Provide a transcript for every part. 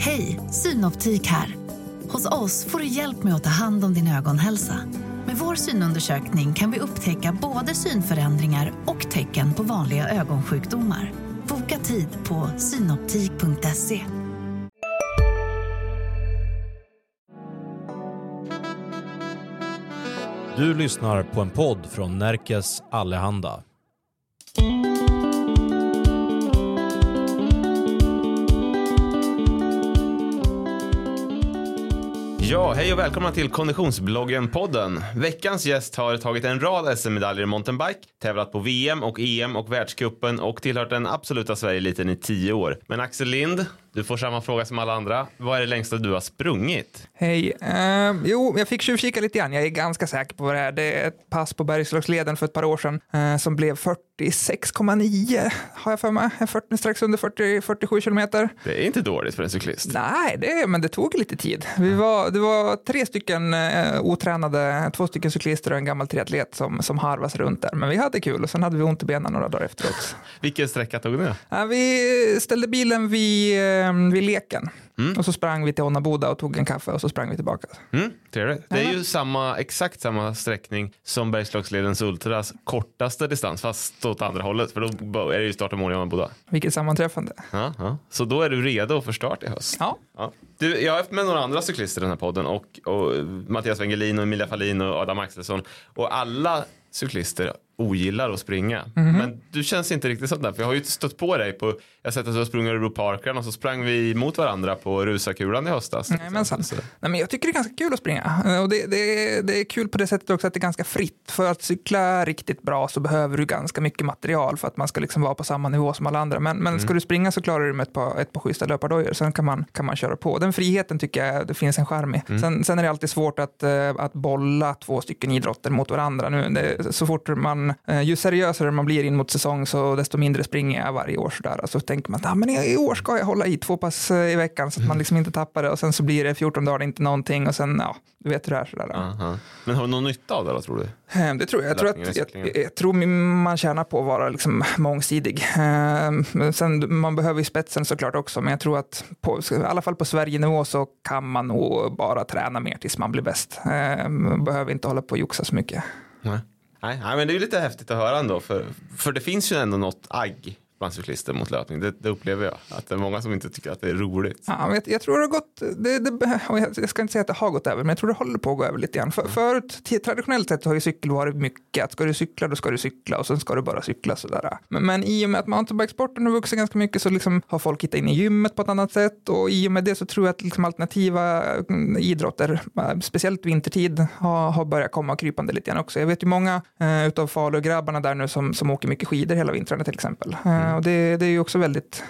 Hej, Synoptik här. Hos oss får du hjälp med att ta hand om din ögonhälsa. Med vår synundersökning kan vi upptäcka både synförändringar och tecken på vanliga ögonsjukdomar. Boka tid på synoptik.se. Du lyssnar på en podd från Närkes Allehanda. Ja, hej och välkomna till Konditionsbloggen-podden. Veckans gäst har tagit en rad SM-medaljer i mountainbike, tävlat på VM och EM och världscupen och tillhört den absoluta Sverigeeliten i tio år. Men Axel Lind, du får samma fråga som alla andra. Vad är det längsta du har sprungit? Hej. Uh, jo, jag fick tjuvkika lite grann. Jag är ganska säker på det här. Det är ett pass på Bergslagsleden för ett par år sedan uh, som blev 46,9 har jag för mig. 40, strax under 40, 47 kilometer. Det är inte dåligt för en cyklist. Nej, det, men det tog lite tid. Vi var, det var tre stycken uh, otränade, två stycken cyklister och en gammal triatlet som, som harvas runt där. Men vi hade kul och sen hade vi ont i benen några dagar efteråt. Vilken sträcka tog ni? vi ställde bilen vid, vid leken. Mm. Och så sprang vi till Onnaboda och tog en kaffe och så sprang vi tillbaka. Mm, trevligt. Det är ju samma, exakt samma sträckning som Bergslagsledens Ultras kortaste distans fast åt andra hållet för då är det ju start och mål i Onnaboda. Vilket sammanträffande. Ja, ja. Så då är du redo för start i höst? Ja. ja. Du, jag har haft med några andra cyklister i den här podden och, och Mattias Wengelin och Emilia Fahlin och Adam Axelsson och alla cyklister ogillar att springa. Mm -hmm. Men du känns inte riktigt sådär. För jag har ju stött på dig på, jag har sett att du har sprungit Örebro Parkrun och så sprang vi mot varandra på Rusakulan i höstas. Nej, men sant. Nej, men jag tycker det är ganska kul att springa. Och det, det, det är kul på det sättet också att det är ganska fritt. För att cykla riktigt bra så behöver du ganska mycket material för att man ska liksom vara på samma nivå som alla andra. Men, men mm. ska du springa så klarar du med ett par, ett par schyssta löpardojor. Sen kan man, kan man köra på. Den friheten tycker jag det finns en charm i. Mm. Sen, sen är det alltid svårt att, eh, att bolla två stycken idrotter mot varandra. Nu, det, så fort man, eh, ju seriösare man blir in mot säsong så desto mindre springer jag varje år. Så alltså, tänker man att ah, men i år ska jag hålla i två pass eh, i veckan så att man mm. liksom inte tappar det och sen så blir det 14 dagar inte någonting och sen ja, du vet hur det är. Sådär. Uh-huh. Men har du någon nytta av det då tror du? Eh, det tror jag. Jag tror, att, jag, jag, tror man tjänar på att vara liksom mångsidig. Sen, man behöver ju spetsen såklart också, men jag tror att på, i alla fall på Sverige-nivå så kan man nog bara träna mer tills man blir bäst. Man behöver inte hålla på och joxa så mycket. Nej. Nej, men det är lite häftigt att höra ändå. För, för det finns ju ändå något agg bland cyklister mot löpning. Det, det, upplever jag. Att det är många som inte tycker att det är roligt. Ja, jag, jag tror det har gått, det, det, jag ska inte säga att det har gått över, men jag tror det håller på att gå över lite grann. För, mm. Förut, traditionellt sett har ju cykel varit mycket att ska du cykla, då ska du cykla och sen ska du bara cykla sådär. Men, men i och med att mountainbikesporten har vuxit ganska mycket så liksom har folk hittat in i gymmet på ett annat sätt och i och med det så tror jag att liksom alternativa mm, idrotter, äh, speciellt vintertid, har, har börjat komma krypande lite grann också. Jag vet ju många eh, utav Falu-grabbarna där nu som, som åker mycket skidor hela vintrarna till exempel. Mm. Eh, och det, det är ju också väldigt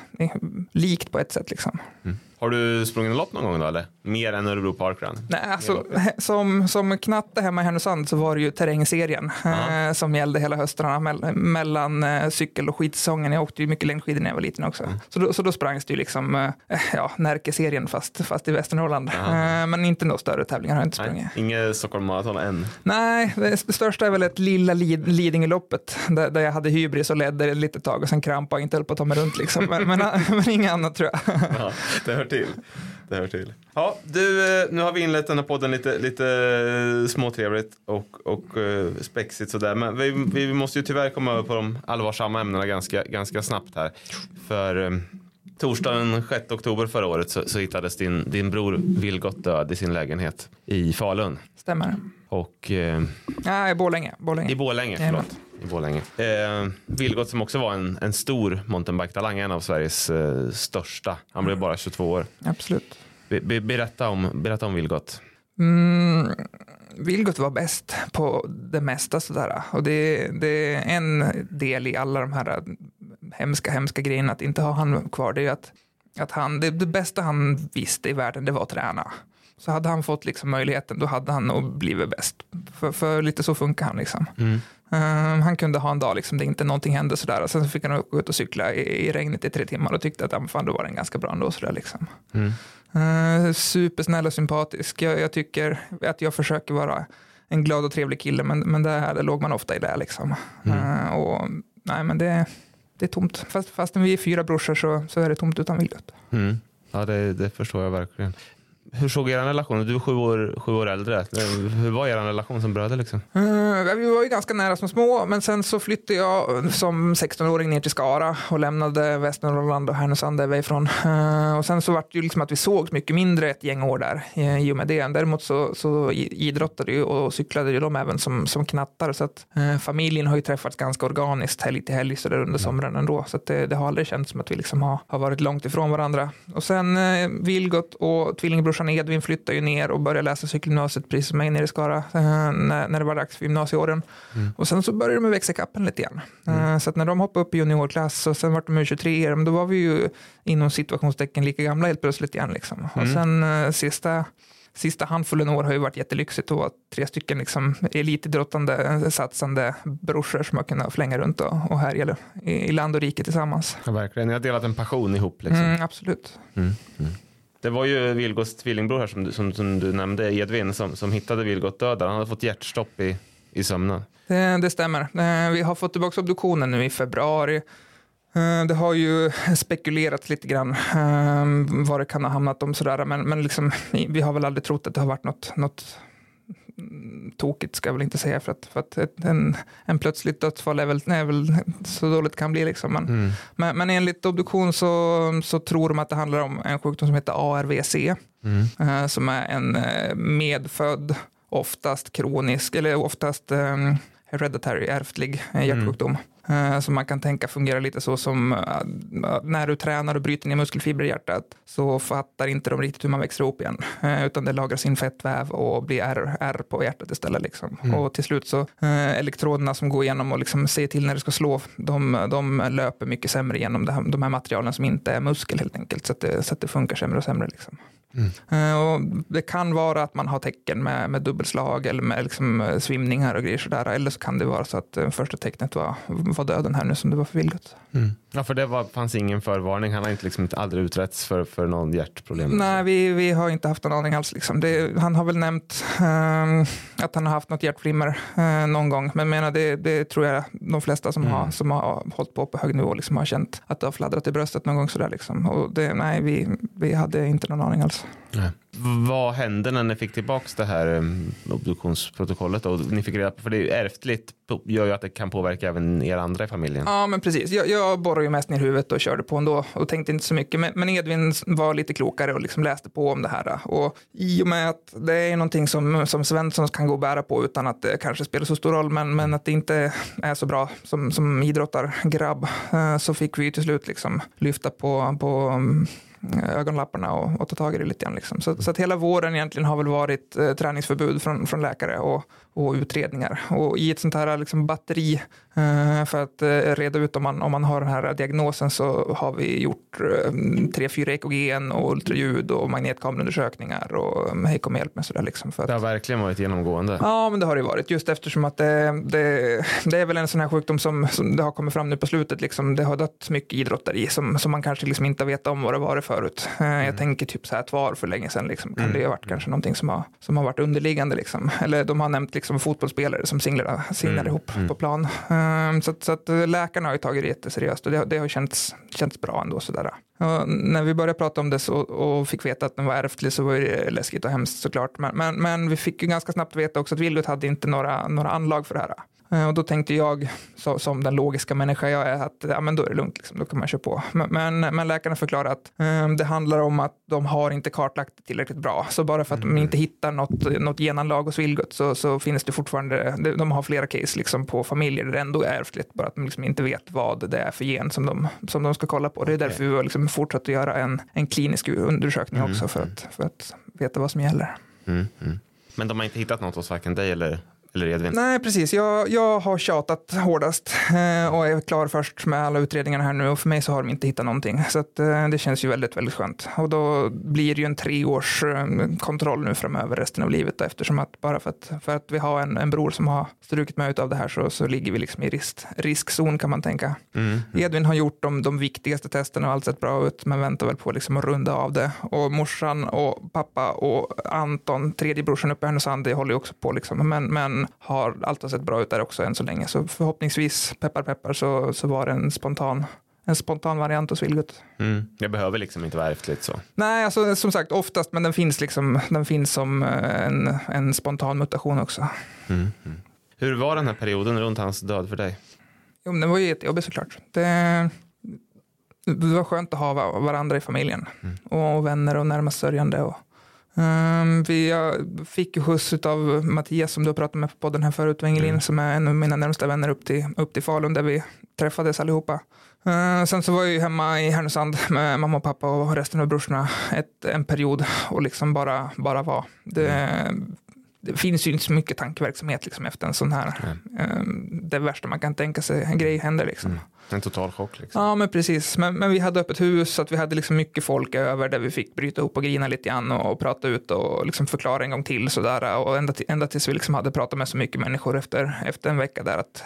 likt på ett sätt. Liksom. Mm. Har du sprungit lopp någon gång då eller? Mer än Örebro Parkrun? Nej, alltså, som, som knatte hemma i Härnösand så var det ju terrängserien eh, som gällde hela höstarna me mellan eh, cykel och skidsäsongen. Jag åkte ju mycket längdskidor när jag var liten också. Mm. Så, då, så då sprangs det ju liksom eh, ja, Närkeserien fast, fast i Västernorrland. Eh, men inte några större tävlingar har jag inte sprungit. Inget Stockholm Marathon än? Nej, det, största är väl ett lilla Lid Lidingöloppet där, där jag hade hybris och ledde ett litet tag och sen krampa och inte höll på att ta mig runt liksom. Men, men, men inget annat tror jag. Ja, till. Det hör till. Ja, du, eh, nu har vi inlett den här podden lite, lite eh, småtrevligt och, och uh, spexigt sådär. Men vi, vi måste ju tyvärr komma över på de allvarsamma ämnena ganska, ganska snabbt här. För torsdagen den 6 oktober förra året så, så hittades din, din bror Vilgot död i sin lägenhet i Falun. Stämmer. Och... Uh, ja, i Borlänge. Borlänge. I Borlänge, förlåt i Borlänge. Eh, Vilgot som också var en, en stor mountainbike-talang, en av Sveriges eh, största. Han blev bara 22 år. Absolut. Be, be, berätta, om, berätta om Vilgot. Mm, Vilgot var bäst på det mesta sådär. Och det, det är en del i alla de här hemska, hemska grejerna att inte ha han kvar. Det är att, att han, det, det bästa han visste i världen det var att träna. Så hade han fått liksom möjligheten då hade han nog blivit bäst. För, för lite så funkar han liksom. Mm. Um, han kunde ha en dag liksom, där inte någonting hände sådär. Och sen så fick han gå ut och cykla i, i regnet i tre timmar och tyckte att ja, fan, då var den ganska bra ändå. Sådär, liksom. Mm. Uh, supersnäll och sympatisk. Jag, jag, tycker att jag försöker vara en glad och trevlig kille, men, men där, där låg man ofta i det. Liksom. Mm. Uh, och, nej, men det, det är tomt. Fast, fastän vi är fyra brorsor så, så är det tomt utan Vilgot. Mm. Ja, det, det förstår jag verkligen. Hur såg er relation Du är sju år, sju år äldre. Hur var er relation som bröder? Liksom? Uh, vi var ju ganska nära som små, men sen så flyttade jag som 16-åring ner till Skara och lämnade Västernorrland och Härnösand där vi är ifrån. Uh, och sen så var det ju liksom att vi sågs mycket mindre ett gäng år där i och med det. Däremot så, så idrottade ju och cyklade ju de även som, som knattar så att uh, familjen har ju träffats ganska organiskt helg till helg så där under sommaren ändå. Så det, det har aldrig känts som att vi liksom har, har varit långt ifrån varandra. Och sen Vilgot och tvillingbrorsan brorsan Edvin flyttade ju ner och började läsa cykelgymnasiet precis som mig nere i Skara eh, när, när det var dags för gymnasieåren. Mm. Och sen så började de växa kappen lite igen. Eh, mm. Så när de hoppade upp i juniorklass och sen var de 23 då var vi ju inom situationstecken lika gamla helt plötsligt igen. Liksom. Mm. Och sen eh, sista sista handfullen år har ju varit jättelyxigt att vara tre stycken liksom elitidrottande, satsande brorsor som har kunnat flänga runt och, och härja i, i land och rike tillsammans. Ja, verkligen, ni har delat en passion ihop. Liksom. Mm, absolut. Mm, mm. Det var ju Vilgots tvillingbror här som du, som, som du nämnde, Edvin, som, som hittade Vilgot död. Han hade fått hjärtstopp i, i sömnen. Det, det stämmer. Eh, vi har fått tillbaka obduktionen nu i februari. Eh, det har ju spekulerats lite grann eh, var det kan ha hamnat om sådär, men, men liksom, vi har väl aldrig trott att det har varit något, något tokigt ska jag väl inte säga för att, för att en, en plötsligt dödsfall är väl, är väl så dåligt kan bli. Liksom. Men, mm. men, men, enligt obduktion så, så tror de att det handlar om en sjukdom som heter ARVC mm. eh, som är en eh, medfödd, oftast kronisk eller oftast eh, hereditary, ärftlig eh, hjärtsjukdom. Mm. Eh, som man kan tänka fungerar lite så som eh, när du tränar och bryter ner muskelfibrer i hjärtat så fattar inte de riktigt hur man växer ihop igen. Eh, utan det lagras in fettväv och blir ärr, på hjärtat istället. Liksom. Mm. Och till slut så elektroderna som går igenom och liksom ser till när det ska slå, de, de löper mycket sämre genom här, de här materialen som inte är muskel helt enkelt. Så att det, så att det funkar sämre och sämre. Liksom. Mm. Och det kan vara att man har tecken med, med dubbelslag eller med liksom svimningar och grejer sådär. Eller så kan det vara så att första tecknet var, var döden här nu som det var för Vilgot. Mm. Ja, för det var, fanns ingen förvarning. Han har inte liksom aldrig utretts för, för någon hjärtproblem. Nej, vi, vi har inte haft någon aning alls. Liksom. Det, han har väl nämnt um, att han har haft något hjärtflimmer uh, någon gång. Men menar, det, det tror jag de flesta som, mm. har, som har hållit på på hög nivå liksom, har känt att det har fladdrat i bröstet någon gång. Sådär, liksom. Och det, nej, vi, vi hade inte någon aning alls. Nej. Vad hände när ni fick tillbaka det här um, obduktionsprotokollet? Och ni fick reda på, för det är ärftligt gör ju att det kan påverka även er andra i familjen. Ja, men precis. Jag, jag borrade ju mest ner huvudet och körde på ändå och tänkte inte så mycket. Men, men Edvin var lite klokare och liksom läste på om det här. Och i och med att det är någonting som, som Svensson kan gå och bära på utan att det kanske spelar så stor roll, men, men att det inte är så bra som, som idrottargrabb, eh, så fick vi till slut liksom lyfta på, på ögonlapparna och, och ta tag i det lite grann. Liksom. Så, så, att hela våren egentligen har väl varit eh, träningsförbud från, från läkare och, och utredningar. Och i ett sånt här liksom batteri för att eh, reda ut om man, om man har den här diagnosen så har vi gjort eh, tre, fyra EKG och ultraljud och magnetkameraundersökningar och hej kom hjälp med sådär. Liksom för att, det har verkligen varit genomgående. Ja, men det har det varit. Just eftersom att det, det, det är väl en sån här sjukdom som, som det har kommit fram nu på slutet. Liksom, det har dött mycket idrottare i som, som man kanske liksom inte vet om vad det varit förut. Mm. Jag tänker typ så här tvar för länge sedan. Liksom. Kan mm. det ha varit kanske någonting som har, som har varit underliggande? Liksom. Eller de har nämnt liksom fotbollsspelare som singlar, singlar mm. ihop mm. på plan. Um, så, så att läkarna har ju tagit det jätteseriöst och det, det har känts, känts bra ändå. Sådär. Och när vi började prata om det så, och fick veta att den var ärftlig så var det läskigt och hemskt såklart. Men, men, men vi fick ju ganska snabbt veta också att Vilgot hade inte några, några anlag för det här. Eh, och då tänkte jag, så, som den logiska människa jag är, att ja, men då är det lugnt, liksom, då kan man köra på. Men, men, men läkarna förklarar att um, det handlar om att de har inte kartlagt det tillräckligt bra. Så bara för att mm. de inte hittar något, något genanlag hos Vilgot så, så finns det fortfarande, de har flera case liksom, på familjer där det ändå är ärftligt, bara att de liksom inte vet vad det är för gen som de, som de ska kolla på. Det är därför vi har liksom fortsatt att göra en, en klinisk undersökning mm. också för att, för att veta vad som gäller. Mm. mm. Men de har inte hittat något hos varken dig eller eller Edvin? Nej, precis. Jag, jag har tjatat hårdast eh, och är klar först med alla utredningarna här nu och för mig så har de inte hittat någonting. Så att, eh, det känns ju väldigt, väldigt skönt. Och då blir det ju en treårs eh, kontroll nu framöver resten av livet eftersom att bara för att, för att vi har en, en bror som har strukit med ut av det här så, så ligger vi liksom i risk, riskzon kan man tänka. Mm, mm. Edvin har gjort de, de viktigaste testerna och allt sett bra ut men väntar väl på liksom att runda av det. Och morsan och pappa och Anton, tredje brorsan uppe i Härnösand, det håller ju också på liksom. Men, men har allt har sett bra ut där också än så länge. Så förhoppningsvis, peppar peppar, så, så var det en spontan en spontan variant hos Vilgot. Mm. Det behöver liksom inte vara ärftligt så. Nej, alltså, som sagt oftast, men den finns, liksom, den finns som eh, en, en spontan mutation också. Mm. Mm. Hur var den här perioden runt hans död för dig? Jo, men det var ju jättejobbigt såklart. Det, det var skönt att ha varandra i familjen mm. och vänner och närmast sörjande. Och, um, vi fick ju skjuts av Mattias som du har pratat med på podden här förut, Wengelin, mm. som är en av mina närmsta vänner upp till, upp till Falun där vi träffades allihopa. Uh, sen så var jag ju hemma i Härnösand med mamma och pappa och resten av brorsorna ett, en period och liksom bara, bara var. Det, mm det finns ju inte så mycket tankeverksamhet liksom efter en sån här, um, det värsta man kan tänka sig, en grej händer liksom. Mm. En total chock. Liksom. Ja, men precis. Men, men vi hade öppet hus, så att vi hade liksom mycket folk över där vi fick bryta ihop och grina lite grann och, och prata ut och liksom förklara en gång till sådär. Och ända, till, ända tills vi liksom hade pratat med så mycket människor efter, efter en vecka där att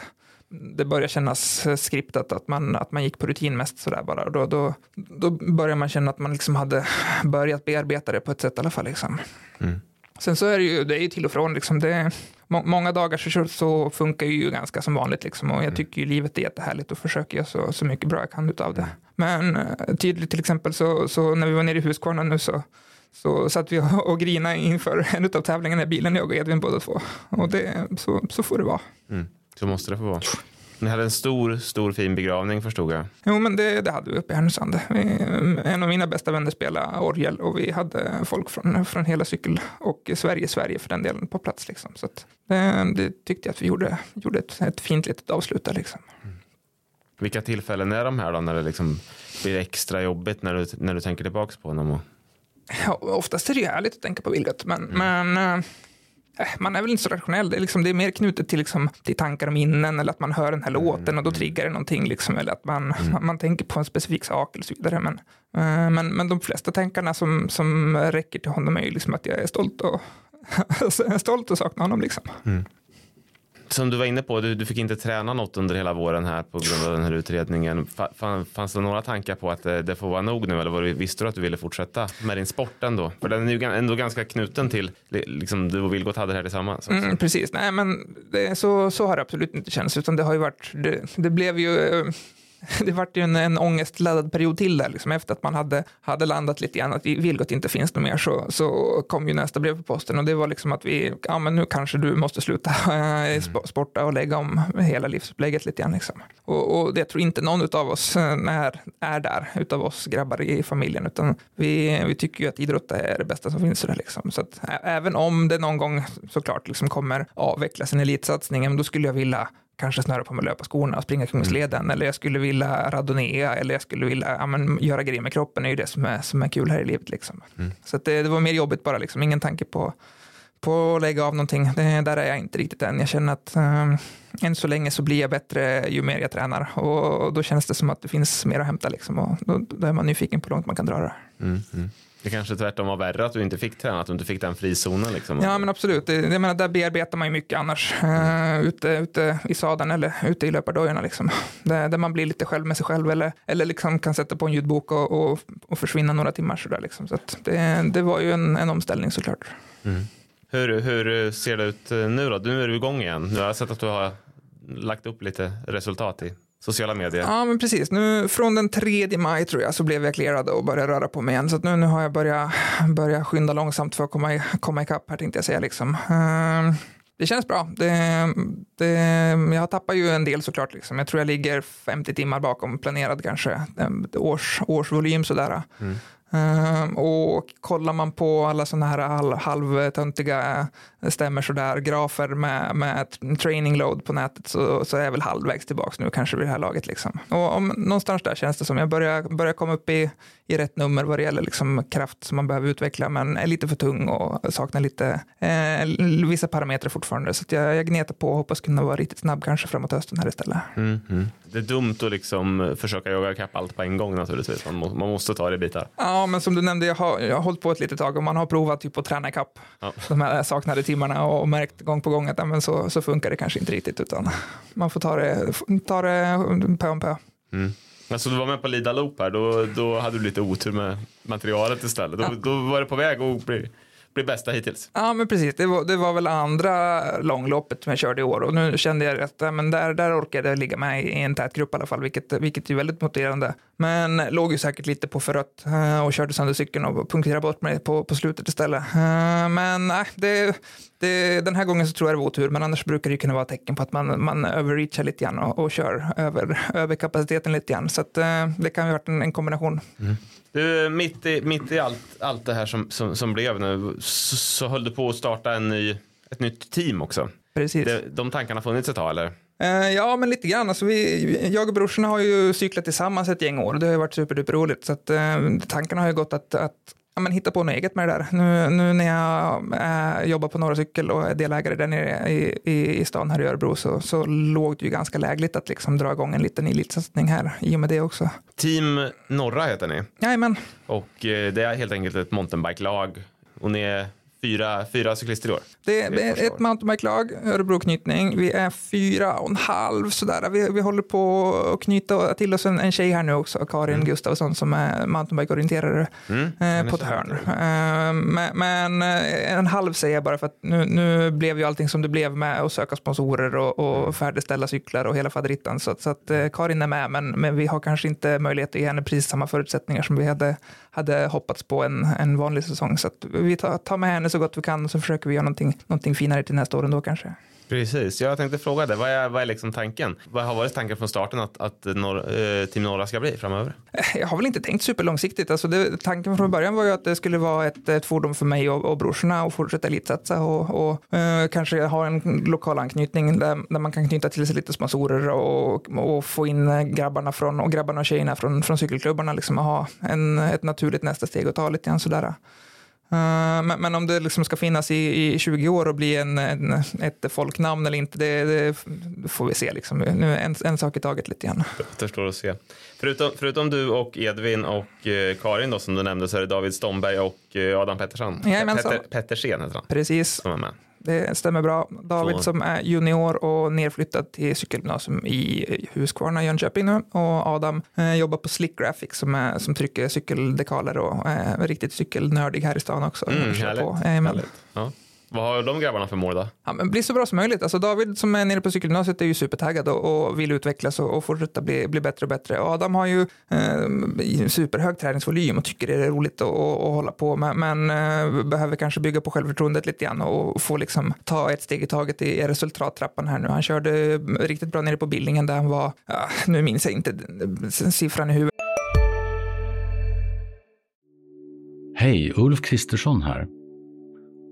det började kännas skriptat, att man, att man gick på rutin mest sådär bara. Då, då, då började man känna att man liksom hade börjat bearbeta det på ett sätt i alla fall. Liksom. Mm. Sen så är det ju, det är ju till och från, liksom det, må, många dagar så, så funkar ju ganska som vanligt liksom, och jag mm. tycker ju livet är jättehärligt och försöker göra så, så mycket bra jag kan utav det. Men eh, tydligt till exempel så, så när vi var nere i Huskvarna nu så så satt vi och grinade inför en av tävlingarna i bilen, jag och Edvin båda två. Och det, så, så får det vara. Mm, så måste det få vara. Ni hade en stor, stor fin begravning förstod jag. Jo, men det, det hade vi uppe i Härnösand. En av mina bästa vänner spelade orgel och vi hade folk från, från hela cykel och Sverige, Sverige för den delen på plats. Liksom. Så det, det, tyckte jag att vi gjorde, gjorde ett, ett fint litet avslut där. Liksom. Mm. Vilka tillfällen är de här då när det liksom blir extra jobbigt när du, när du tänker tillbaka på honom? Och... Ja, oftast är det ju härligt att tänka på Vilgot, men, mm. men eh, man är väl inte så rationell. Det är, liksom, det är mer knutet till, liksom, till tankar och minnen eller att man hör den här mm. låten och då triggar det någonting. Liksom, eller att man, mm. man, tänker på en specifik sak eller så vidare. Men, uh, men, men de flesta tankarna som, som räcker till honom är ju liksom att jag är stolt och, stolt och saknar honom. Liksom. Mm som du var inne på, du, du fick inte träna något under hela våren här på grund av den här utredningen. fanns det några tankar på att det, det får vara nog nu eller var det, visste du att du ville fortsätta med din sport ändå? För den är ju ändå ganska knuten till, liksom du och Vilgot hade det här tillsammans. Mm, precis, nej men det, så, så har det absolut inte känts utan det har ju varit, det, det blev ju eh, det vart ju en, en ångestladdad period till där, liksom, efter att man hade, hade landat lite grann att Vilgot inte finns något mer så, så kom ju nästa brev på posten och det var liksom att vi, ja men nu kanske du måste sluta äh, sporta och lägga om hela livsupplägget lite grann. Liksom. Och, och det tror inte någon av oss är, eh, är där, utav oss grabbar i familjen, utan vi, vi tycker ju att idrott är det bästa som finns. Där, liksom. Så att, även om det någon gång såklart liksom kommer avvecklas en elitsatsning, då skulle jag vilja kanske snöra på mig löparskorna och springa Kungsleden mm. eller jag skulle vilja radonea eller jag skulle vilja ja, men, göra grejer med kroppen. Det är ju det som är, som är kul här i livet. Liksom. Mm. Så det, det, var mer jobbigt bara, liksom. ingen tanke på, på att lägga av någonting. Det, där är jag inte riktigt än. Jag känner att um, än så länge så blir jag bättre ju mer jag tränar och, och då känns det som att det finns mer att hämta liksom, och då, då är man nyfiken på hur långt man kan dra det. Mm. Mm. Det kanske tvärtom var värre att du inte fick träna, att du inte fick den frizonen. Liksom. Ja, men absolut. Det, jag menar, där bearbetar man ju mycket annars. Uh, ute, ute i sadeln eller ute i löpardojorna. Liksom. Där, där, man blir lite själv med sig själv eller, eller liksom kan sätta på en ljudbok och, och, och försvinna några timmar. Så, där, liksom. så det, det var ju en, en omställning såklart. Mm. Hur, hur ser det ut nu då? Nu är du igång igen. Nu har jag sett att du har lagt upp lite resultat i sociala medier. Ja, men precis. Nu från den 3 maj tror jag så blev jag clearad och började röra på mig igen. Så nu, nu har jag börjat, börjat skynda långsamt för att komma, i, komma ikapp här tänkte jag säga. Liksom. Uh, det känns bra. Det, det, jag tappar ju en del såklart. Liksom. Jag tror jag ligger 50 timmar bakom planerad kanske. Års, årsvolym sådär. Mm. Uh, och kollar man på alla sådana här halv, halvtöntiga stämmer sådär, grafer med, med training load på nätet så, så är jag väl halvvägs tillbaka nu kanske vid det här laget. Liksom. Och om, någonstans där känns det som jag börjar, börjar komma upp i, i rätt nummer vad det gäller liksom kraft som man behöver utveckla men är lite för tung och saknar lite eh, vissa parametrar fortfarande. Så jag, jag gnetar på och hoppas kunna vara riktigt snabb kanske framåt hösten här istället. Mm, mm. Det är dumt att liksom försöka jaga kapp allt på en gång naturligtvis. Man, må, man måste ta det i bitar. Ja, men som du nämnde, jag har, jag har hållit på ett litet tag och man har provat typ att träna ikapp ja. de här saknade timmarna och märkt gång på gång att men så, så funkar det kanske inte riktigt utan man får ta det, ta det pö om pö. Mm. Alltså du var med på Lida Loop här, då, då hade du lite otur med materialet istället. Då, ja. då var det på väg att bli blir bästa hittills. Ja, men precis. Det var, det var väl andra långloppet som jag körde i år och nu kände jag att ja, men där, där orkade jag ligga med i en tät grupp i alla fall, vilket, vilket är väldigt motiverande. Men låg ju säkert lite på för rött eh, och körde sönder cykeln och punkterade bort mig på, på slutet istället. Eh, Men nej, det, det, den här gången så tror jag det var otur, men annars brukar det kunna vara tecken på att man, man överreachar lite grann och, och kör över, över kapaciteten lite grann. Så att, eh, det kan ju ha varit en, en kombination. Du, mitt i, mitt i allt, allt det här som, som, som blev nu så, så höll du på att starta en ny, ett nytt team också. Precis. Det, de tankarna har funnits ett tag eller? Eh, Ja, men lite grann. Alltså vi, jag och brorsorna har ju cyklat tillsammans ett gäng år. Det har ju varit superduper roligt. Så att, eh, tankarna har ju gått att, att ja, men hitta på något eget med det där. Nu, nu när jag eh, jobbar på Norra Cykel och är delägare där nere i, i, i stan här i Örebro så, så låg det ju ganska lägligt att liksom dra igång en liten elitsatsning här i och med det också. Team Norra heter ni Jajamän, och eh, det är helt enkelt ett mountainbike-lag och ni är fyra, fyra cyklister i år. det är ett mountainbike-lag, Örebroknytning. Vi är fyra och en halv sådär. Vi, vi håller på att knyta till oss en, en tjej här nu också, Karin Gustafsson, som är mountainbike-orienterare. Mm. Eh, på ett hörn. Eh, men, men eh, en halv säger jag bara för att nu, nu blev ju allting som det blev med att söka sponsorer och, och färdigställa cyklar och hela faderittan. Så, så att eh, Karin är med, men, men vi har kanske inte möjlighet att ge henne precis samma förutsättningar som vi hade, hade hoppats på en, en vanlig säsong. Så att vi tar, tar med henne så gott vi kan och så försöker vi göra någonting, någonting finare till nästa år ändå kanske. Precis, jag tänkte fråga dig, vad är, vad är liksom tanken? Vad har varit tanken från starten att, att norr, eh, Team Norra ska bli framöver? Jag har väl inte tänkt superlångsiktigt. Alltså det, tanken från början var ju att det skulle vara ett, ett fordon för mig och, och brorsorna och fortsätta elitsatsa och, och eh, kanske ha en lokal anknytning där, där man kan knyta till sig lite sponsorer och, och få in eh, grabbarna från, och grabbarna och tjejerna från, från cykelklubbarna liksom och ha en, ett naturligt nästa steg att ta lite grann sådär. Eh, Men, men om det liksom ska finnas i, i 20 år och bli en, en, ett folknamn eller inte, det, det får vi se. Liksom. Nu en, en sak i taget lite grann. Återstår att se. Förutom, förutom du och Edvin och eh, Karin då, som du nämnde så är det David Stomberg och eh, Adam Pettersson. Jajamensan. Petter, Pettersen heter han. Precis. Som är med. Det stämmer bra. David Så- som är junior och nerflyttad till cykelgymnasium i Huskvarna, Jönköping nu. Och Adam eh, jobbar på Slick Graphics som, är, som trycker cykeldekaler och är riktigt cykelnördig här i stan också. Mm, härligt. på. Jajamän. härligt. Ja. Vad har de grabbarna för mål då? Ja, men bli så bra som möjligt. Alltså David som är nere på cykelgymnasiet är ju supertaggad och, och vill utvecklas och, och fortsätta bli, bli bättre och bättre. Adam har ju eh, superhög träningsvolym och tycker det är roligt att, att, hålla på med, men eh, behöver kanske bygga på självförtroendet lite grann och få liksom ta ett steg i taget i resultattrappan här nu. Han körde riktigt bra nere på Billingen där han var, ja, nu minns jag inte siffran i huvudet. Hej, Ulf Kristersson här.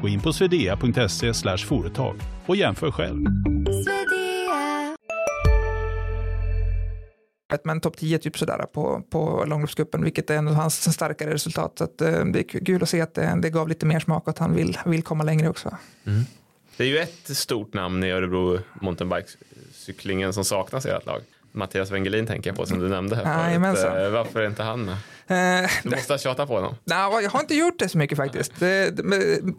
Gå in på swedea.se företag och jämför själv. Men topp 10 typ sådär på, på långloppscupen, vilket är en av hans starkare resultat. Så att, eh, det är kul att se att det, det gav lite mer smak och att han vill, vill komma längre också. Det är ju ett stort namn i Örebro mountainbike-cyklingen som saknas i ert lag. Mattias Wengelin tänker jag på som du nämnde här förut. Jajamensan. Eh, Varför är inte han med? Eh, Du måste ha tjatat på honom. Nej, jag har inte gjort det så mycket faktiskt.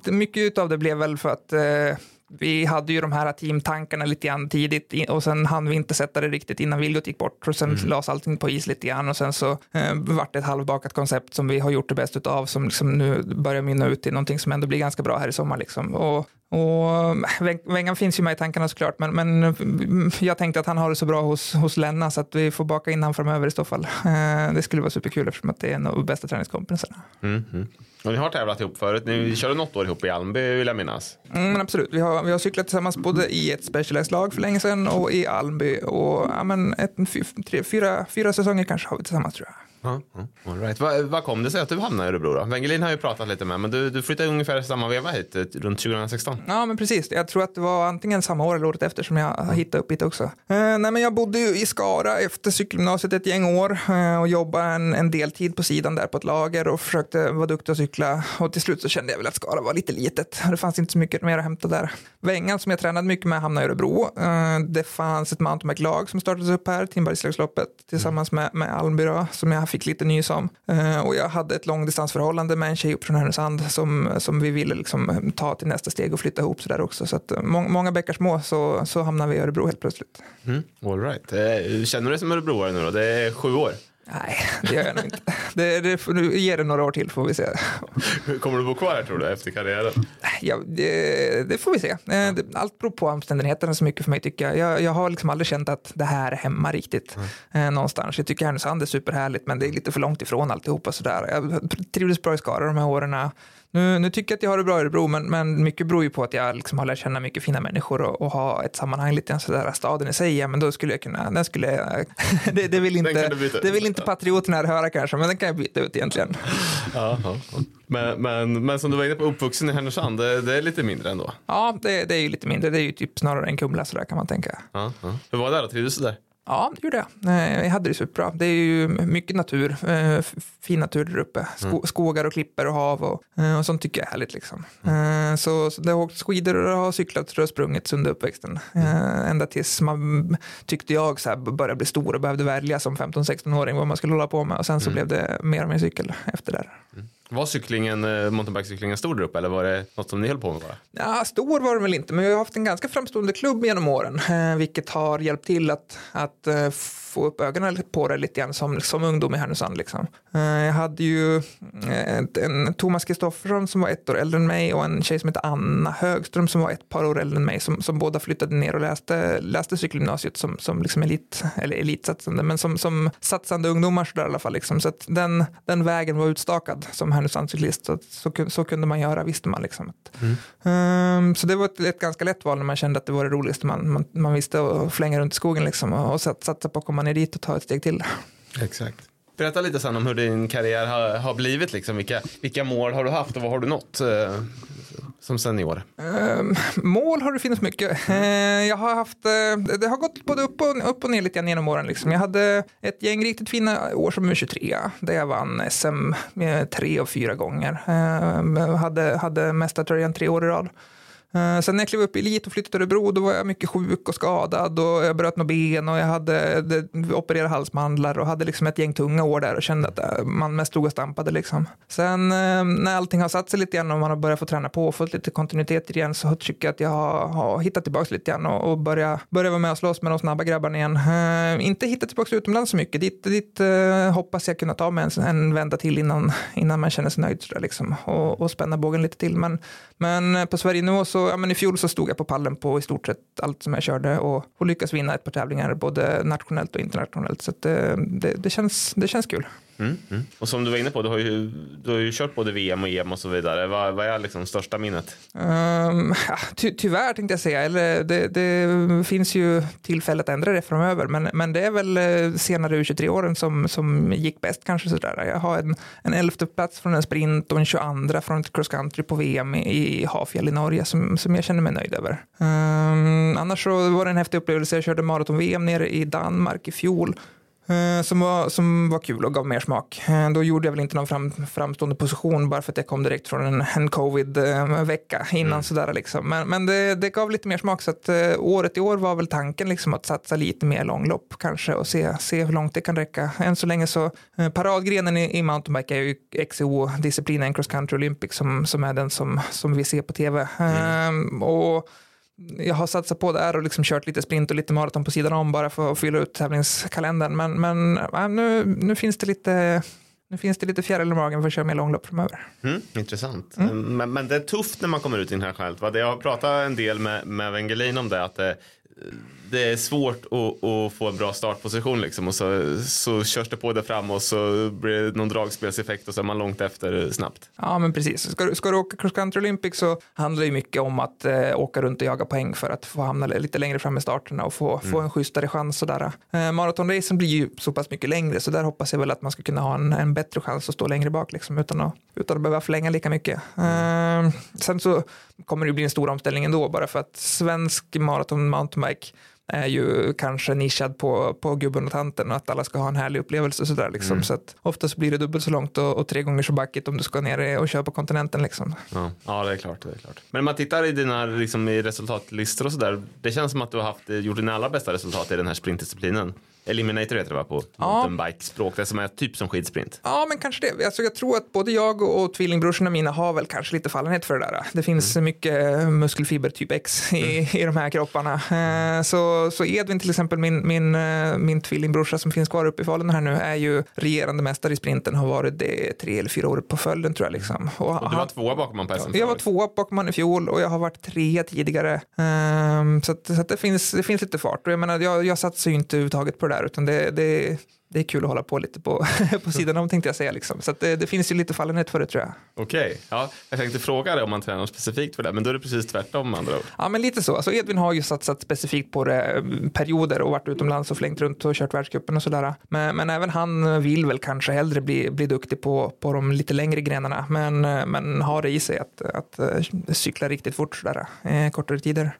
Mycket av det blev väl för att eh, vi hade ju de här teamtankarna lite grann tidigt och sen hann vi inte sätta det riktigt innan Vilgot gick bort och sen lades allting på is lite grann och sen så eh, vart det ett halvbakat koncept som vi har gjort det bästa av som liksom nu börjar mynna ut i någonting som ändå blir ganska bra här i sommar liksom. Och, och Weng- Wengan finns ju med i tankarna såklart, men, men mm, jag tänkte att han har det så bra hos, hos Lenna så att vi får baka in han framöver i så fall. Eh, det skulle vara superkul eftersom att det är en av de bästa träningskompisarna. Mm, mm. Och ni har tävlat ihop förut. Ni körde något år ihop i Almby vill jag minnas. Mm, men absolut, vi har, vi har cyklat tillsammans både i ett Specialized-lag för länge sedan och i Almby. Och, ja, men ett, fy, tre, fyra, fyra säsonger kanske har vi tillsammans tror jag. Ja, ja, all right. Vad vad kom det sig att du hamnade i Örebro då? Wengelin har ju pratat lite med, men du, du flyttade ungefär samma veva hit, eh, runt 2016. Ja, men precis. Jag tror att det var antingen samma år eller året efter som jag hittade upp hit också. Eh, nej, men jag bodde ju i Skara efter cykelgymnasiet ett gäng år eh, och jobbade en, en deltid på sidan där på ett lager och försökte vara duktig och cykla. Och till slut så kände jag väl att Skara var lite litet. Det fanns inte så mycket mer att hämta där. Vängan som jag tränade mycket med hamnade i Örebro. Eh, det fanns ett mountainbike-lag som startades upp här, Timbergslagsloppet, tillsammans med, med Almbyra som jag fick lite nys om. Eh, och jag hade ett långdistansförhållande med en tjej upp från Härnösand som, som vi ville liksom eh, ta till nästa steg och flytta ihop sådär också. Så att eh, må, många bäckar små så, så hamnade vi i Örebro helt plötsligt. Mm. All right. Känner du dig som örebroare nu då? Det är sju år. Nej, det gör jag nog inte. Det, det, nu ger det några år till får vi se. Kommer du bo kvar här tror du efter karriären? Ja, det, det får vi se. Eh, Allt beror på omständigheterna så mycket för mig tycker jag. Jag, jag har liksom aldrig känt att det här är hemma riktigt eh, någonstans. Jag tycker Härnösand är superhärligt men det är lite för långt ifrån alltihopa sådär. Jag trivdes bra i Skara de här åren. Nu, nu tycker jag att jag har det bra i Örebro men, men mycket beror ju på att jag liksom har lärt känna mycket fina människor och, och ha ett sammanhang lite sådär. Staden i sig, ja, men då skulle jag kunna, den skulle jag, det, det, vill inte, det vill inte patrioterna här höra kanske men den kan jag byta ut egentligen. Ja, ja, ja. Men, men, men som du var inne på, uppvuxen i Härnösand, det, det är lite mindre ändå. Ja, det, det är ju lite mindre. Det är ju typ snarare en Kumla sådär kan man tänka. Ja, ja. Hur var det då? Trivdes du där? Ja, det gjorde jag. Jag hade det superbra. Det är ju mycket natur, eh, fin natur där uppe. Sko- Skogar och klippor och hav och, eh, och sånt tycker jag är härligt. Liksom. Eh, Så, så det har åkt skidor och det har cyklat och sprungit under uppväxten. Eh, Ända tills man tyckte jag så här började bli stor och behövde välja som 15-16-åring vad man skulle hålla på med. Och sen så blev det mer och mer cykel efter det. Var cyklingen, eh, mountainbikecyklingen stor där uppe eller var det något som ni höll på med bara? Ja, stor var den väl inte, men vi har haft en ganska framstående klubb genom åren, eh, vilket har hjälpt till att, att eh, få upp ögonen på det lite grann som, som ungdom i Härnösand. Liksom. Eh, jag hade ju eh, en Thomas Kristoffersson som var ett år äldre än mig och en tjej som heter Anna Högström som var ett par år äldre än mig som, som båda flyttade ner och läste, läste cykelgymnasiet som, som liksom elit, eller elitsatsande, men som, som satsande ungdomar så där i alla fall. Liksom. Så att den, den vägen var utstakad som Härnösandscyklist. Så, så, så kunde man göra, visste man. Liksom. Att, Ehm, så det var ett, ett ganska lätt val när man kände att det var det roligaste man, man, man visste att flänga runt i skogen liksom, och, och sat, satsa på att komma ner dit och ta ett steg till. Exakt. Berätta lite sen om hur din karriär har, har blivit. Liksom. Vilka, vilka mål har du haft och vad har du nått eh, som senior? Ehm, mål har det funnits mycket. Eh, jag har haft, eh, det- har gått både upp och, upp och ner lite grann genom åren. Liksom. Jag hade ett gäng riktigt fina år som U23 där jag vann SM med tre och fyra gånger. Jag hade, hade mästartröjan tre år i rad. Eh, sen när jag klev upp i elit och flyttade till Örebro då var jag mycket sjuk och skadad och jag bröt något ben och jag hade opererat halsmandlar och hade liksom ett gäng tunga år där och kände att eh, man mest stod och stampade liksom. Sen eh, när allting har satt sig lite grann och man har börjat få träna på och fått lite kontinuitet igen så tycker jag att jag har, har hittat tillbaka lite grann och, och börjat börja vara med och slåss med de snabba grabbarna igen. Inte hittat tillbaka utomlands så mycket. Dit, dit hoppas jag kunna ta mig en, en vända till innan, innan man känner sig nöjd sådär liksom och, och spänna bågen lite till. Men, men på Sverige-nivå så, ja men i fjol så stod jag på pallen på i stort sett allt som jag körde och, och lyckas vinna ett par tävlingar både nationellt och internationellt. Så att det, det, det, känns, det känns kul. Mm, mm. Och som du var inne på, du har ju, du har ju kört både VM och EM och så vidare. Vad, vad är liksom största minnet? Um, ty, tyvärr tänkte jag säga, eller det, det finns ju tillfälle att ändra det framöver, men, men det är väl eh, senare U23-åren som, som gick bäst kanske sådär. Jag har en, en elfte plats från en sprint och en 22 från ett cross country på VM i, i Hafjäll i Norge som, som jag känner mig nöjd över. Um, annars så var det en häftig upplevelse, jag körde maraton-VM nere i Danmark i fjol. Eh, Som var, som var kul och gav mer smak. Eh, Då gjorde jag väl inte någon fram, framstående position bara för att jag kom direkt från en, en covid-vecka innan sådär liksom. Men, men det, det gav lite mer smak så att eh, året i år var väl tanken liksom att satsa lite mer långlopp kanske och se, se hur långt det kan räcka. Än så länge så paradgrenen i, i mountainbike är ju XCO-disciplinen Cross Country Olympic som, som är den som, som vi ser på tv. Ehm, och jag har satsat på där och liksom kört lite sprint och lite maraton på sidan om bara för att fylla ut tävlingskalendern. Men, men äh, nu, nu finns det lite nu finns det lite fjäril i magen för att köra mer långlopp framöver. Mm, intressant. Men, men det är tufft när man kommer ut internationellt. Va? Det- Jag har pratat en del med, med Wengelin om det. Att det, det är svårt att, att få en bra startposition liksom och så, så körs det på där fram och så blir det någon dragspelseffekt och så är man långt efter snabbt. Ja, men precis. Ska, du- ska du åka cross country Olympic så handlar det mycket om att eh, åka runt och jaga poäng för att få hamna lite längre fram i starterna och få, få en schysstare chans sådär. Eh, maratonracen blir ju så pass mycket längre så där hoppas jag väl att man ska kunna ha en, en bättre chans att stå längre bak liksom, utan, att, utan att behöva förlänga lika mycket. Eh, sen så kommer det ju bli en stor omställning ändå bara för att svensk maraton mountainbike är ju kanske nischad på, på gubben och tanten och att alla ska ha en härlig upplevelse sådär liksom. Så att oftast blir det dubbelt så långt och, och tre gånger så backigt om du ska ner och köra på kontinenten liksom. Ja, ja det är klart. Det är klart. Men om man tittar i dina liksom, i resultatlistor och sådär. Det känns som att du har haft, gjort dina allra bästa resultat i den här sprintdisciplinen. Eliminator heter det va på Ja. mountainbike-språk. Det som är typ som skidsprint. Ja, men kanske det. Alltså, jag tror att både jag och, tvillingbrorsorna mina har väl kanske lite fallenhet för det där. Det finns mycket muskelfiber typ X i, i de här kropparna. Eh, så, så Edvin till exempel, min, min, eh, min tvillingbrorsa som finns kvar uppe i Falun här nu, är ju regerande mästare i sprinten, har varit det tre eller fyra år på följden tror jag. Liksom. Och Och du var han- tvåa bakom honom på SM. jag var tvåa bakom honom i fjol och jag har varit trea tidigare. Ehm, så att, så att det, finns, det finns lite fart. Och jag, menar, jag, jag satsar ju inte överhuvudtaget på det där utan det, det, det är kul att hålla på lite på, på sidan om tänkte jag säga. Liksom. Så det, det finns ju lite fallenhet för det tror jag. Okej, ja, jag tänkte fråga dig om man tränar specifikt för det. Men då är det precis tvärtom med andra ord. Ja, men lite så. Alltså Edvin har ju satsat specifikt på det eh, perioder och varit utomlands och flängt runt och kört världscupen och sådär. Men, men även han vill väl kanske hellre bli, bli duktig på, på de lite längre grenarna, men, eh, men har det i sig att, att eh, cykla riktigt fort sådär, eh, kortare tider.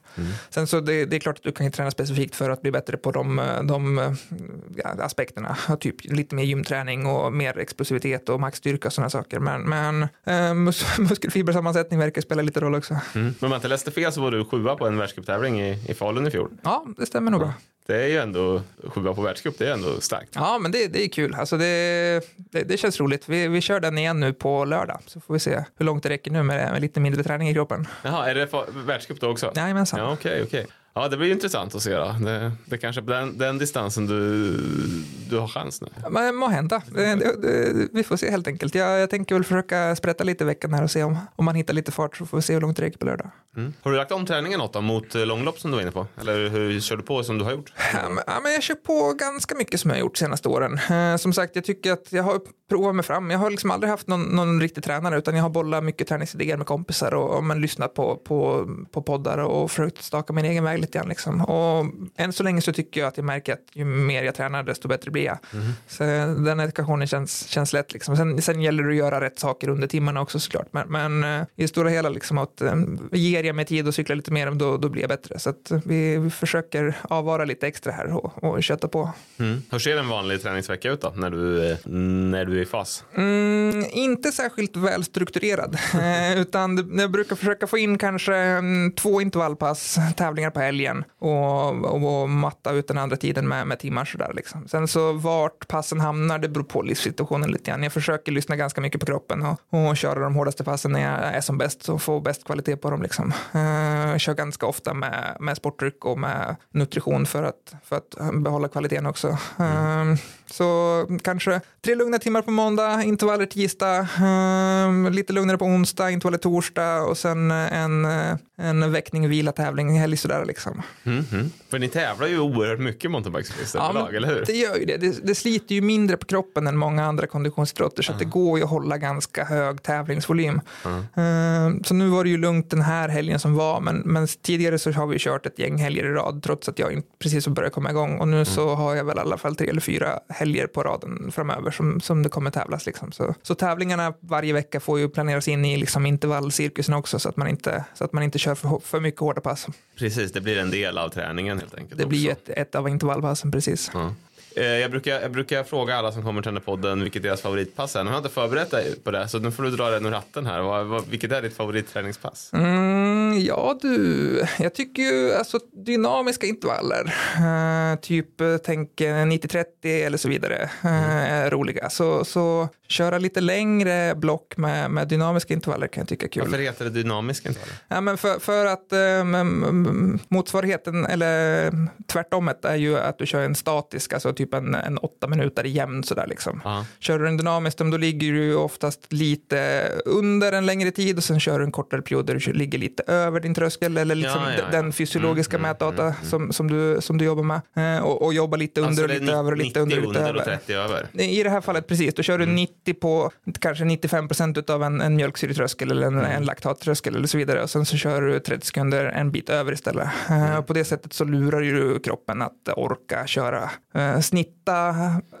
Sen så det, det är klart att du kan ju träna specifikt för att bli bättre på de, de ja, aspekterna, typ lite mer gymträning och mer explosivitet och maxstyrka och sådana saker. Men, men eh, mus, muskelfibersammansättning verkar spela lite roll också. Mm. Men om jag inte läste fel så var du sjua på en världscuptävling i, i Falun i fjol. Ja, det stämmer nog bra. Det är ju ändå sjua på världscup, det är ändå starkt. Ja, men det, det är kul. Alltså det, det, det känns roligt. Vi, vi kör den igen nu på lördag, så får vi se hur långt det räcker nu med, med lite mindre träning i kroppen. Jaha, är det världscup då också? Jajamensan. Ja, okej, okej. Ja, det blir intressant att se då. Det, det kanske är på den, den distansen du, du har chans nu. Men må hända. Det, det, det, vi får se helt enkelt. Jag, jag tänker väl försöka sprätta lite i veckan här och se om, om man hittar lite fart så får vi se hur långt det räcker på lördag. Mm. Har du lagt om träningen något då, mot eh, långlopp som du var inne på? Eller hur kör du på som du har gjort? Ja, men, ja, men jag kör på ganska mycket som jag har gjort senaste åren. Eh, som sagt, jag tycker att jag har provat mig fram. Jag har liksom aldrig haft någon, någon riktig tränare utan jag har bollat mycket träningsidéer med kompisar och, och men, lyssnat på, på, på poddar och försökt staka min egen väg lite grann. Liksom. Och än så länge så tycker jag att jag märker att ju mer jag tränar desto bättre blir jag. Så eh, den ekvationen känns, känns lätt. Liksom. Sen, sen gäller det att göra rätt saker under timmarna också såklart. Men, men i det stora hela, liksom, att, eh, ger jag mig tid att cykla lite mer då, då blir jag bättre. Så vi, vi försöker avvara lite extra här och, och köta på. Mm. Hur ser en vanlig träningsvecka ut då, när du, eh, när du är i fas? Mm, inte särskilt välstrukturerad, eh, utan jag brukar försöka få in kanske mm, två intervallpass, tävlingar på helgen och, och, och matta ut den andra tiden med, med timmar sådär liksom. Sen så vart passen hamnar, det beror på livssituationen lite grann. Jag försöker lyssna ganska mycket på kroppen och, och köra de hårdaste passen när jag är som bäst och få bäst kvalitet på dem liksom. Eh, jag kör ganska ofta med, med sportdryck och med nutrition för att, för att behålla kvaliteten också. Eh, så kanske tre lugna timmar på måndag, intervaller tisdag, eh, lite lugnare på onsdag, intervaller torsdag och sen en, eh, en väckning, vila, tävling, helg sådär liksom. Mm, mm. För ni tävlar ju oerhört mycket mountainbikecyklister Ja, eller hur? Det gör ju det. det. Det sliter ju mindre på kroppen än många andra konditionsidrotter så att det går ju att hålla ganska hög tävlingsvolym. Eh, Så nu var det ju lugnt den här helgen som var men, men tidigare så har vi kört ett gäng helger i rad trots att jag inte precis har börjat komma igång och nu så har jag väl i alla fall tre eller fyra helger på raden framöver som, som det kommer tävlas. Liksom. Så, så tävlingarna varje vecka får ju planeras in i liksom intervallcirkusen också så att man inte, så att man inte kör för, för mycket hårda pass. Precis, det blir en del av träningen helt enkelt. Det blir också. ett, ett av intervallpassen precis. Ja. Eh, Jag brukar, jag brukar fråga alla som kommer till den här podden vilket deras favoritpass är. Nu har jag inte förberett dig på det, så nu får du dra den ur ratten här. Vad, vad, vilket är ditt favoritträningspass? Mm, ja du, jag tycker ju alltså dynamiska intervaller, eh, typ eh, tänk eh, 90-30 eller så vidare, eh, är roliga. Så, så köra lite längre block med, med dynamiska intervaller kan jag tycka är kul. Varför heter det dynamiska intervaller? Ja, men för, för att eh, m- m- motsvarigheten, eller tvärtomet, är ju att du kör en statisk, alltså typ typ en, en åtta minuter jämn sådär liksom. Ja. Kör du den dynamiskt, då ligger du oftast lite under en längre tid och sen kör du en kortare period där du ligger lite över din tröskel eller liksom Ja, ja, den fysiologiska Mm, mm, mätdata mm, mm. Som, som, du, som du jobbar med. Eh, och, och jobba lite under Alltså och lite över och lite 90 under och lite under och över. 30 över. I det här fallet precis, då kör du 90 på kanske 95 procent av en, en mjölksyretröskel eller en, en laktattröskel eller så vidare och sen så kör du 30 sekunder en bit över istället. Eh, och på det sättet så lurar ju kroppen att orka köra, eh, snitta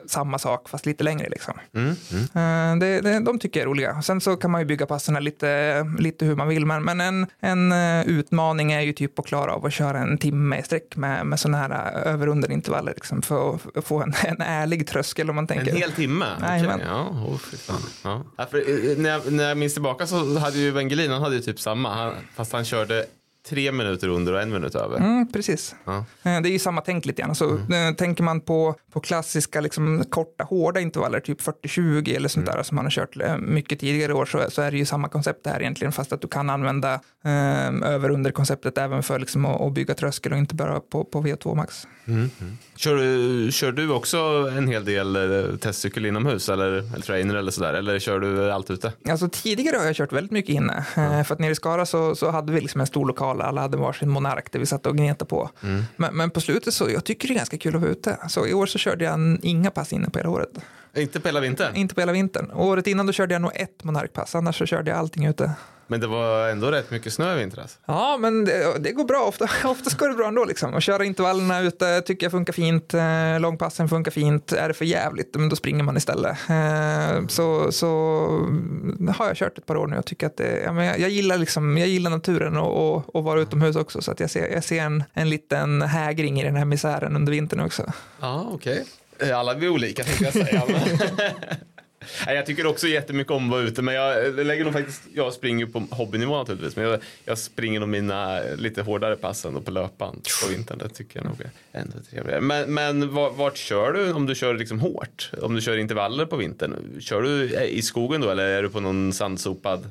samma sak fast lite längre liksom. Mm, mm. Eh, det, det, de tycker jag är roliga. Sen så kan man ju bygga passen lite, lite hur man vill, men, men en, en eh, utmaning är ju typ att klara av att köra en timme i sträck med, med sådana här eh, över intervaller liksom, för att få en, en ärlig tröskel om man tänker. En hel timme? Nej, men- Ja, oh. Ja. Ja, för, när, jag, när jag minns tillbaka så hade ju Wengelin, han hade ju typ samma, han, fast han körde tre minuter under och en minut över. Mm, precis. Ja. Eh, Det är ju samma tänk lite grann. Så, eh, Tänker man på, på klassiska liksom, korta hårda intervaller, typ 40-20 eller sånt där som man har kört eh, mycket tidigare år så, så är det ju samma koncept här egentligen fast att du kan använda eh, över under konceptet även för liksom, att, att bygga tröskel och inte bara på, på V2 max. Mm, mm. Kör, du- kör du också en hel del testcykel inomhus eller, eller trainer eller sådär? Eller kör du allt ute? Alltså tidigare har jag kört väldigt mycket inne. För att nere i Skara så, så hade vi liksom en stor lokal, alla hade varsin monark där vi satt och gnetade på. Men, men på slutet så, jag tycker det är ganska kul att vara ute. Så i år så körde jag inga pass inne på hela året. Inte på hela vintern? Inte på hela vintern. Året innan då körde jag nog ett monarkpass, annars så körde jag allting ute. Men det var ändå rätt mycket snö i vintras. Ja, men det, det går bra. Ofta, oftast går det bra ändå. Liksom. Att köra intervallerna ute tycker jag funkar fint. Eh, långpassen funkar fint. Är det för jävligt, men då springer man istället. Eh, så, så har jag kört ett par år nu och tycker att det, ja, men jag, jag, gillar liksom, jag gillar naturen och, och, och vara utomhus också. Så att jag ser, jag ser en, en liten hägring i den här misären under vintern också. Ja, okej. Eh, Alla vi är olika tänkte jag säga. jag tycker också jättemycket om att vara ute, men jag lägger nog faktiskt, jag springer på hobbynivå naturligtvis, men jag, jag springer nog mina lite hårdare pass ändå på löpband på vintern. Det tycker jag nog är ändå trevligare. Men, men vart, vart kör du om du kör liksom hårt? Om du kör intervaller på vintern? Kör du i skogen då eller är du på någon sandsopad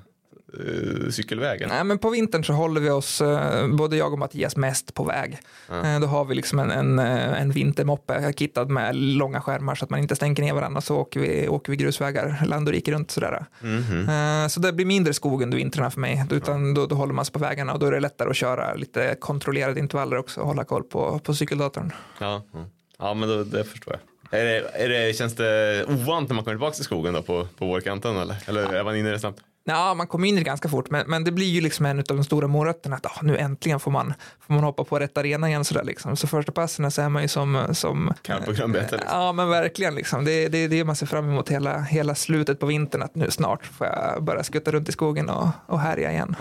uh, cykelväg? eller? Nej, men på vintern så håller vi oss, eh, både jag och Mattias, mest på väg. Eh, Då har vi liksom en, en, eh, en vintermoppe kittad med långa skärmar så att man inte stänker ner varandra. Så åker vi, åker vi grusvägar land och rike runt sådär. Eh, Så det blir mindre skog under vintrarna för mig. Utan då, då håller man sig på vägarna och då är det lättare att köra lite kontrollerade intervaller också och hålla koll på, på cykeldatorn. Ja, ja. ja men då, det förstår jag. Är det, är det, känns det ovant när man kommer tillbaka till skogen då på, på vårkanten eller? Eller är man inne i det snabbt? Ja, man kommer in i det ganska fort, men, men det blir ju liksom en av de stora morötterna att ah, nu äntligen får man, får man hoppa på rätt arena igen sådär liksom. Så första passen så är man ju som, som Kalv på grönbete, liksom. Ja, men verkligen liksom. Det är det, är det man ser fram emot hela, hela slutet på vintern, att nu snart får jag börja skutta runt i skogen och, och härja igen.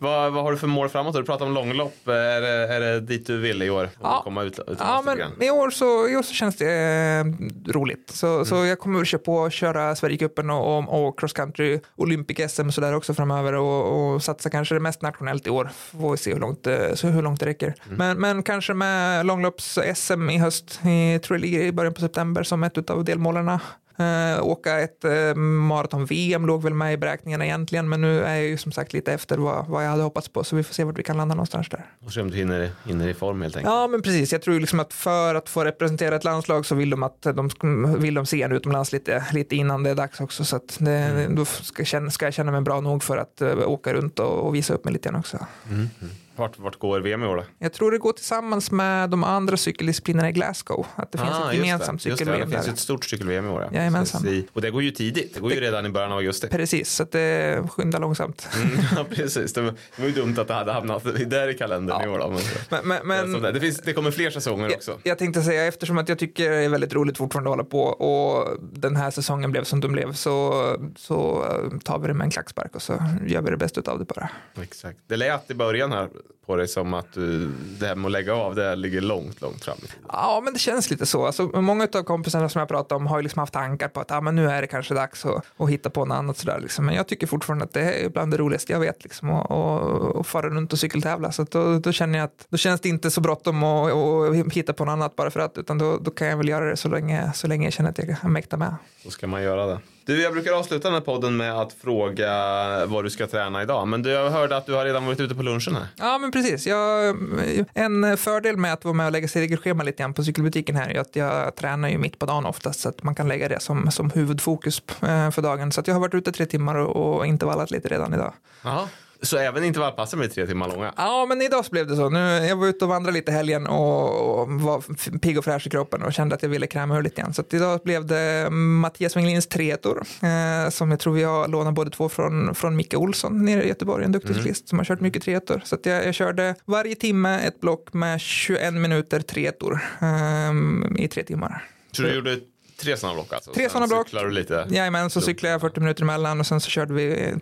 Vad, vad har du för mål framåt? Du pratar om långlopp. Är det, är det dit du vill i år? Ja. Komma ut, utomlands Ja, men i år så, i år så känns det eh, roligt. Så, så jag kommer att köra på köra Sverigecupen och, och, och cross country, Olympic-SM och sådär också framöver och, och satsa kanske det mest nationellt i år. Får vi se hur långt, det- så hur långt det räcker. Men, men kanske med långlopps-SM i höst, i, tror jag ligger i början på september som ett av delmålen. Uh, åka ett uh, maraton-VM låg väl med i beräkningarna egentligen, men nu är jag ju som sagt lite efter vad, vad jag hade hoppats på, så vi får se vart vi kan landa någonstans där. Och se om du hinner, hinner i form helt enkelt. Ja, men precis. Jag tror ju liksom att för att få representera ett landslag så vill de att de vill de se en utomlands lite, lite innan det är dags också. Så att det, då ska ska jag känna mig bra nog för att eh, åka runt och, och visa upp mig lite grann också. Vart, vart går VM i år då? Jag tror det går tillsammans med de andra cykeldisciplinerna i Glasgow. Att det finns Ah, ett gemensamt det, just det. cykel-VM Det finns ett stort cykel-VM i år. Ja. Jajamensan. Och det går ju tidigt. Det går ju redan i början av augusti. Precis, så att det skyndar långsamt. Mm, ja, precis. Det var, det var ju dumt att det hade hamnat där i kalendern i år. Då. Men, Men, men, men, det, finns, det kommer fler säsonger också. Jag, jag tänkte säga, eftersom att jag tycker det är väldigt roligt fortfarande att hålla på och den här säsongen blev som den blev så, så eh, tar vi det med en klackspark och så gör vi det bästa av det bara. Exakt. Det lät i början här på dig som att du, det här med att lägga av, det ligger långt, långt fram. Ja, men det känns lite så. Alltså, många av kompisarna som jag pratar om har ju liksom haft tankar på att ah, men nu är det kanske dags att, att hitta på något annat sådär. Liksom. Men jag tycker fortfarande att det är bland det roligaste jag vet. Liksom, och, och, och fara runt och cykeltävla. Så att då, då känner jag att då känns det inte så bråttom att att hitta på något annat bara för att. Utan då, då kan jag väl göra det så länge, så länge jag känner att jag kan mäkta med. Då ska man göra det. Du, jag brukar avsluta den här podden med att fråga vad du ska träna idag. Men du, jag hörde att du har redan varit ute på lunchen här. Ja, men precis. Jag, en fördel med att vara med och lägga sig regelschema lite grann på cykelbutiken här är att jag tränar ju mitt på dagen oftast så att man kan lägga det som, som huvudfokus eh, för dagen. Så att jag har varit ute tre timmar och, och intervallat lite redan idag. Aha. Så även intervallpassen blir tre timmar långa? Ja, men idag så blev det så. Nu, jag var ute och vandrade lite helgen och, och var pigg och fräsch i kroppen och kände att jag ville kräma ur lite grann. Så idag blev det Mattias Wenglins treetor eh, som jag tror vi har lånat både två från, från Micke Olsson nere i Göteborg, en duktig cyklist mm. som har kört mycket treetor. Så jag, jag körde varje timme ett block med 21 minuter treetor eh, i tre timmar. Så du gjorde Tre sådana block alltså? Tre sådana block. Cyklar du lite? Jajamän, så cyklade jag 40 minuter emellan och sen så körde vi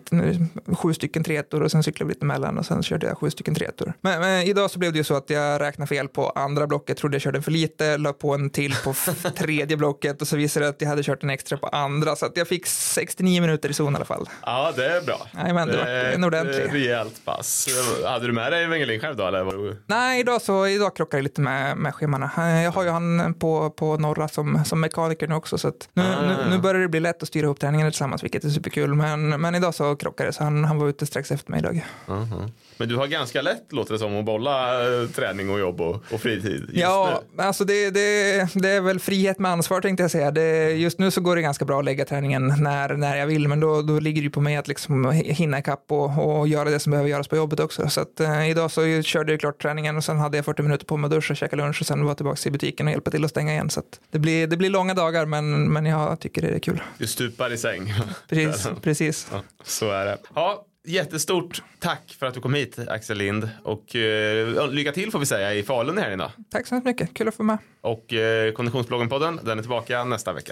sju stycken tretor och sen cyklade vi lite emellan och sen körde jag sju stycken tretor. Men, men, idag så blev det ju så att jag räknade fel på andra blocket, trodde jag körde för lite, la på en till på tredje blocket och så visade det att jag hade kört en extra på andra så att jag fick 69 minuter i zon i alla fall. Ja, det är bra. Jajamän, det var en ordentlig. Rejält pass. Hade du med dig Wengelin själv då? Eller var du... Nej, idag, så, idag krockar det lite med, med schemana. Jag har ju han på, på norra som, som mekaniker nu också så att nu nu, nu, börjar det bli lätt att styra ihop träningarna tillsammans, vilket är superkul. Men, men idag så krockade det, så han, han var ute strax efter mig idag. Uh -huh. Men du har ganska lätt, låter det som, att bolla eh, träning och jobb och, och fritid Ja, nu. alltså det, det, det är väl frihet med ansvar tänkte jag säga. Det, just nu så går det ganska bra att lägga träningen när, när jag vill, men då, då ligger det på mig att liksom hinna ikapp och, och göra det som behöver göras på jobbet också. Så att, eh, idag så körde jag klart träningen och sen hade jag 40 minuter på mig att duscha, käka lunch och sen var tillbaka i butiken och hjälpa till att stänga igen. Så det, blir, det blir långa dagar, men, men jag tycker det är kul. Du stupar i säng. Precis, precis. Ja, så är det. Ja, jättestort tack för att du kom hit Axel Lind och eh, lycka till får vi säga i Falun i helgen då. Tack så mycket, kul att få med. Och eh, Konditionsbloggen-podden, den är tillbaka nästa vecka.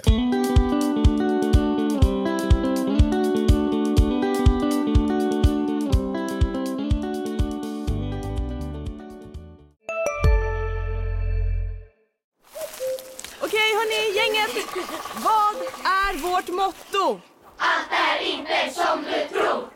Okej hörni, gänget. Vad är vårt motto? Allt är inte som du tror.